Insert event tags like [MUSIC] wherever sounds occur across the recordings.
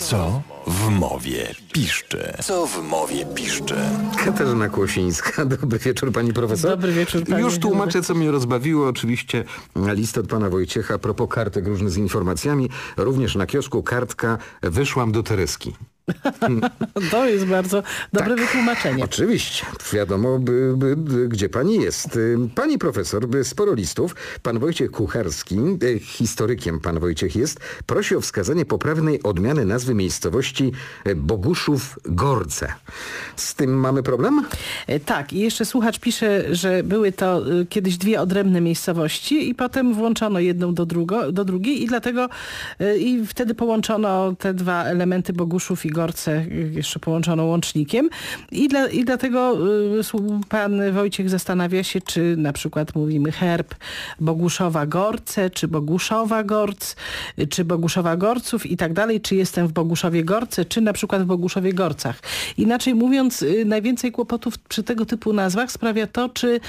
Co w mowie piszczy? Co w mowie piszczy? Katarzyna Kłosińska. [LAUGHS] Dobry wieczór pani profesor. Dobry wieczór, panie. Już tłumaczę, co mnie rozbawiło. Oczywiście list od pana Wojciecha a propos kartek różnych z informacjami. Również na kiosku kartka Wyszłam do Tereski. [LAUGHS] To jest bardzo dobre Tak. wytłumaczenie. Oczywiście. Wiadomo, by, by, gdzie pani jest. Pani profesor, by sporo listów. Pan Wojciech Kucharski, y, historykiem pan Wojciech jest, prosi o wskazanie poprawnej odmiany nazwy miejscowości y, Boguszów-Gorce. Z tym mamy problem? E, Tak, i jeszcze słuchacz pisze, że były to kiedyś dwie odrębne miejscowości i potem włączono jedną do, drugo, do drugiej i dlatego i wtedy połączono te dwa elementy Boguszów i Gorce y, jeszcze połączono łącznikiem i, dla, i dlatego y, pan Wojciech zastanawia się, czy na przykład mówimy herb Boguszowa Gorce, czy Boguszowa Gorc, y, czy Boguszowa Gorców i tak dalej, czy jestem w Boguszowie Gorce, czy na przykład w Boguszowie Gorcach. Inaczej mówiąc, najwięcej kłopotów przy tego typu nazwach sprawia to, czy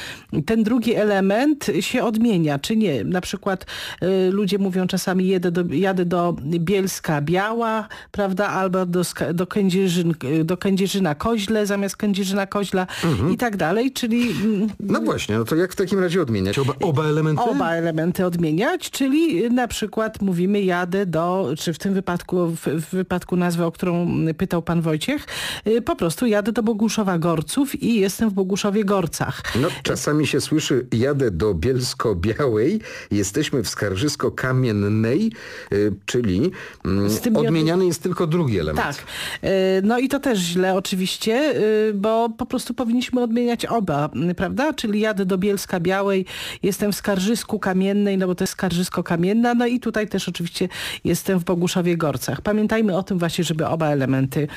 ten drugi element się odmienia, czy nie. Na przykład y, ludzie mówią czasami jedę do, jadę do Bielska Biała, prawda, albo do, do, Kędzierzyn, do Kędzierzyna Koźle zamiast Kędzierzyna Koźla i tak dalej, czyli mm, No właśnie, no to jak w takim razie odmieniać? Oba, oba elementy? oba elementy odmieniać, czyli na przykład mówimy jadę do, czy w tym wypadku, w, w wypadku nazwy, o którą pytał pan Wojciech, y, po prostu jadę do Boguszowa Gorców i jestem w Boguszowie Gorcach. No, czasami się słyszy, jadę do Bielsko-Białej, jesteśmy w Skarżysko-Kamiennej, y, czyli mm, Z tym odmieniany jest tylko drugi element. Tak. Y, No i to też źle oczywiście, y, bo po prostu powinniśmy odmieniać oba, prawda? Czyli jadę do Bielska Białej, jestem w Skarżysku Kamiennej, no bo to jest Skarżysko Kamienna, no i tutaj też oczywiście jestem w Boguszowie Gorcach. Pamiętajmy o tym właśnie, żeby oba elementy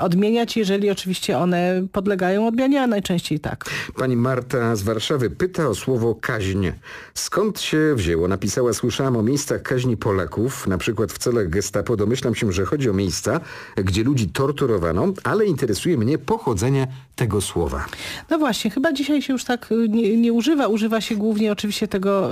odmieniać, jeżeli oczywiście one podlegają odmianie, a najczęściej tak. Pani Marta z Warszawy pyta o słowo kaźń. Skąd się wzięło? Napisała, słyszałam o miejscach kaźni Polaków, na przykład w celach gestapo. Domyślam się, że chodzi o miejsca, gdzie ludzi torturowano, ale interesuje mnie pochodzenie tego słowa. No właśnie, chyba dzisiaj się już tak y, nie, nie używa. Używa się głównie oczywiście tego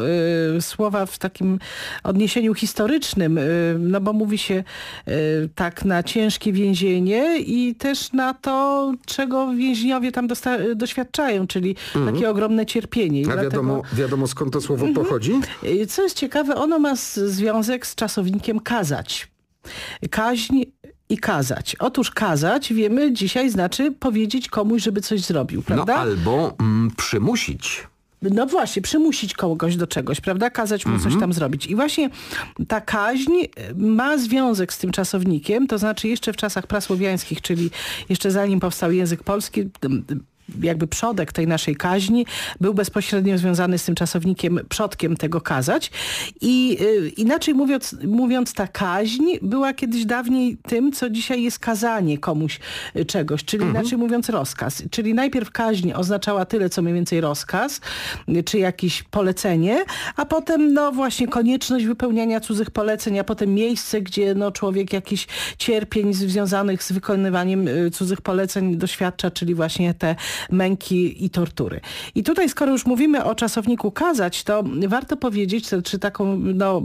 y, słowa w takim odniesieniu historycznym, y, no bo mówi się y, tak na ciężkie więzienie i też na to, czego więźniowie tam doświadczają, czyli takie ogromne cierpienie. I Mhm. A dlatego- wiadomo, wiadomo skąd to słowo Mhm. pochodzi? Y, Co jest ciekawe, ono ma związek z czasownikiem kazać. Kaźń i kazać. Otóż kazać, wiemy, dzisiaj znaczy powiedzieć komuś, żeby coś zrobił, No prawda? albo mm, przymusić. No właśnie, przymusić kogoś do czegoś, prawda? Kazać mu coś tam zrobić. I właśnie ta kaźń ma związek z tym czasownikiem, to znaczy jeszcze w czasach prasłowiańskich, czyli jeszcze zanim powstał język polski, jakby przodek tej naszej kaźni był bezpośrednio związany z tym czasownikiem, przodkiem tego kazać. I y, inaczej mówiąc, mówiąc, ta kaźń była kiedyś dawniej tym, co dzisiaj jest kazanie komuś y, czegoś, czyli inaczej mówiąc rozkaz. Czyli najpierw kaźń oznaczała tyle, co mniej więcej rozkaz, y, czy jakieś polecenie, a potem no właśnie konieczność wypełniania cudzych poleceń, a potem miejsce, gdzie no człowiek jakichś cierpień związanych z wykonywaniem y, cudzych poleceń doświadcza, czyli właśnie te męki i tortury. I tutaj skoro już mówimy o czasowniku kazać, to warto powiedzieć, czy- taką no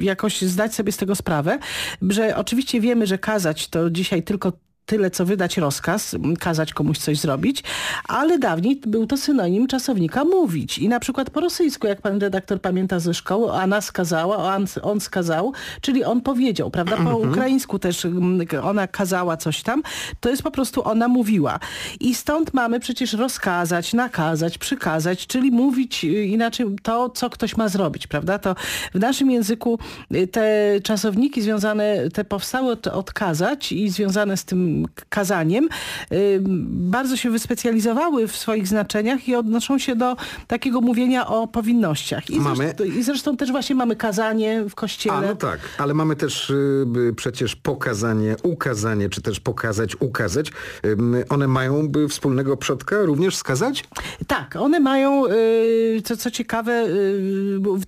jakoś zdać sobie z tego sprawę, że oczywiście wiemy, że kazać to dzisiaj tylko tyle, co wydać rozkaz, kazać komuś coś zrobić, ale dawniej był to synonim czasownika mówić. I na przykład po rosyjsku, jak pan redaktor pamięta ze szkoły, ona skazała, on, on skazał, czyli on powiedział, prawda? Po ukraińsku też m, ona kazała coś tam, to jest po prostu ona mówiła. I stąd mamy przecież rozkazać, nakazać, przykazać, czyli mówić y, inaczej to, co ktoś ma zrobić, prawda? To w naszym języku y, te czasowniki związane, te powstały od, od kazać i związane z tym kazaniem, bardzo się wyspecjalizowały w swoich znaczeniach i odnoszą się do takiego mówienia o powinnościach. I, Mamy- zresztą, i zresztą też właśnie mamy kazanie w kościele. A no tak, ale mamy też y, y, przecież pokazanie, ukazanie, czy też pokazać, ukazać. One mają y, wspólnego przodka również skazać? Tak, one mają, y, co, co ciekawe,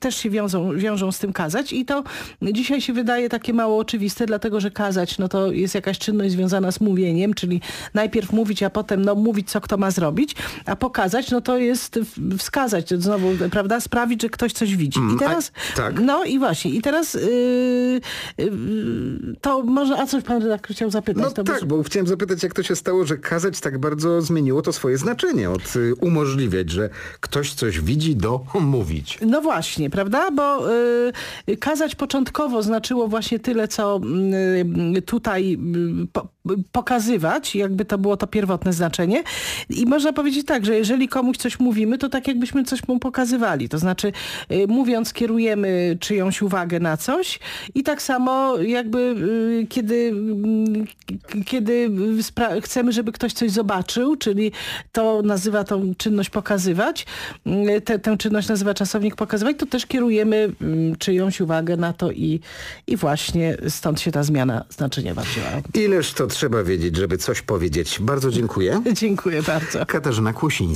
też się wiążą, wiążą z tym kazać i to dzisiaj się wydaje takie mało oczywiste, dlatego że kazać no to jest jakaś czynność związana z mówieniem, czyli najpierw mówić, a potem no, mówić, co kto ma zrobić, a pokazać, no to jest wskazać, znowu, prawda, sprawić, że ktoś coś widzi. I Mm, a- teraz, tak. no i właśnie, i teraz yy, yy, to może, a coś pan redaktor chciał zapytać? No to tak, bo chciałem zapytać, jak to się stało, że kazać tak bardzo zmieniło to swoje znaczenie od y, umożliwiać, że ktoś coś widzi do [LAUGHS] mówić. No właśnie, prawda? Bo y, kazać początkowo znaczyło właśnie tyle, co y, tutaj y, po, pokazywać, jakby to było to pierwotne znaczenie. I można powiedzieć tak, że jeżeli komuś coś mówimy, to tak jakbyśmy coś mu pokazywali. To znaczy y, mówiąc kierujemy czyjąś uwagę na coś i tak samo jakby y, kiedy, y, kiedy chcemy, żeby ktoś coś zobaczył, czyli to nazywa tą czynność pokazywać, y, te, tę czynność nazywa czasownik pokazywać, to też kierujemy y, czyjąś uwagę na to i, i właśnie stąd się ta zmiana znaczeniowa wzięła. Ileż to trzeba wiedzieć, żeby coś powiedzieć. Bardzo dziękuję. [LAUGHS] Dziękuję bardzo. Katarzyna Kłosińska.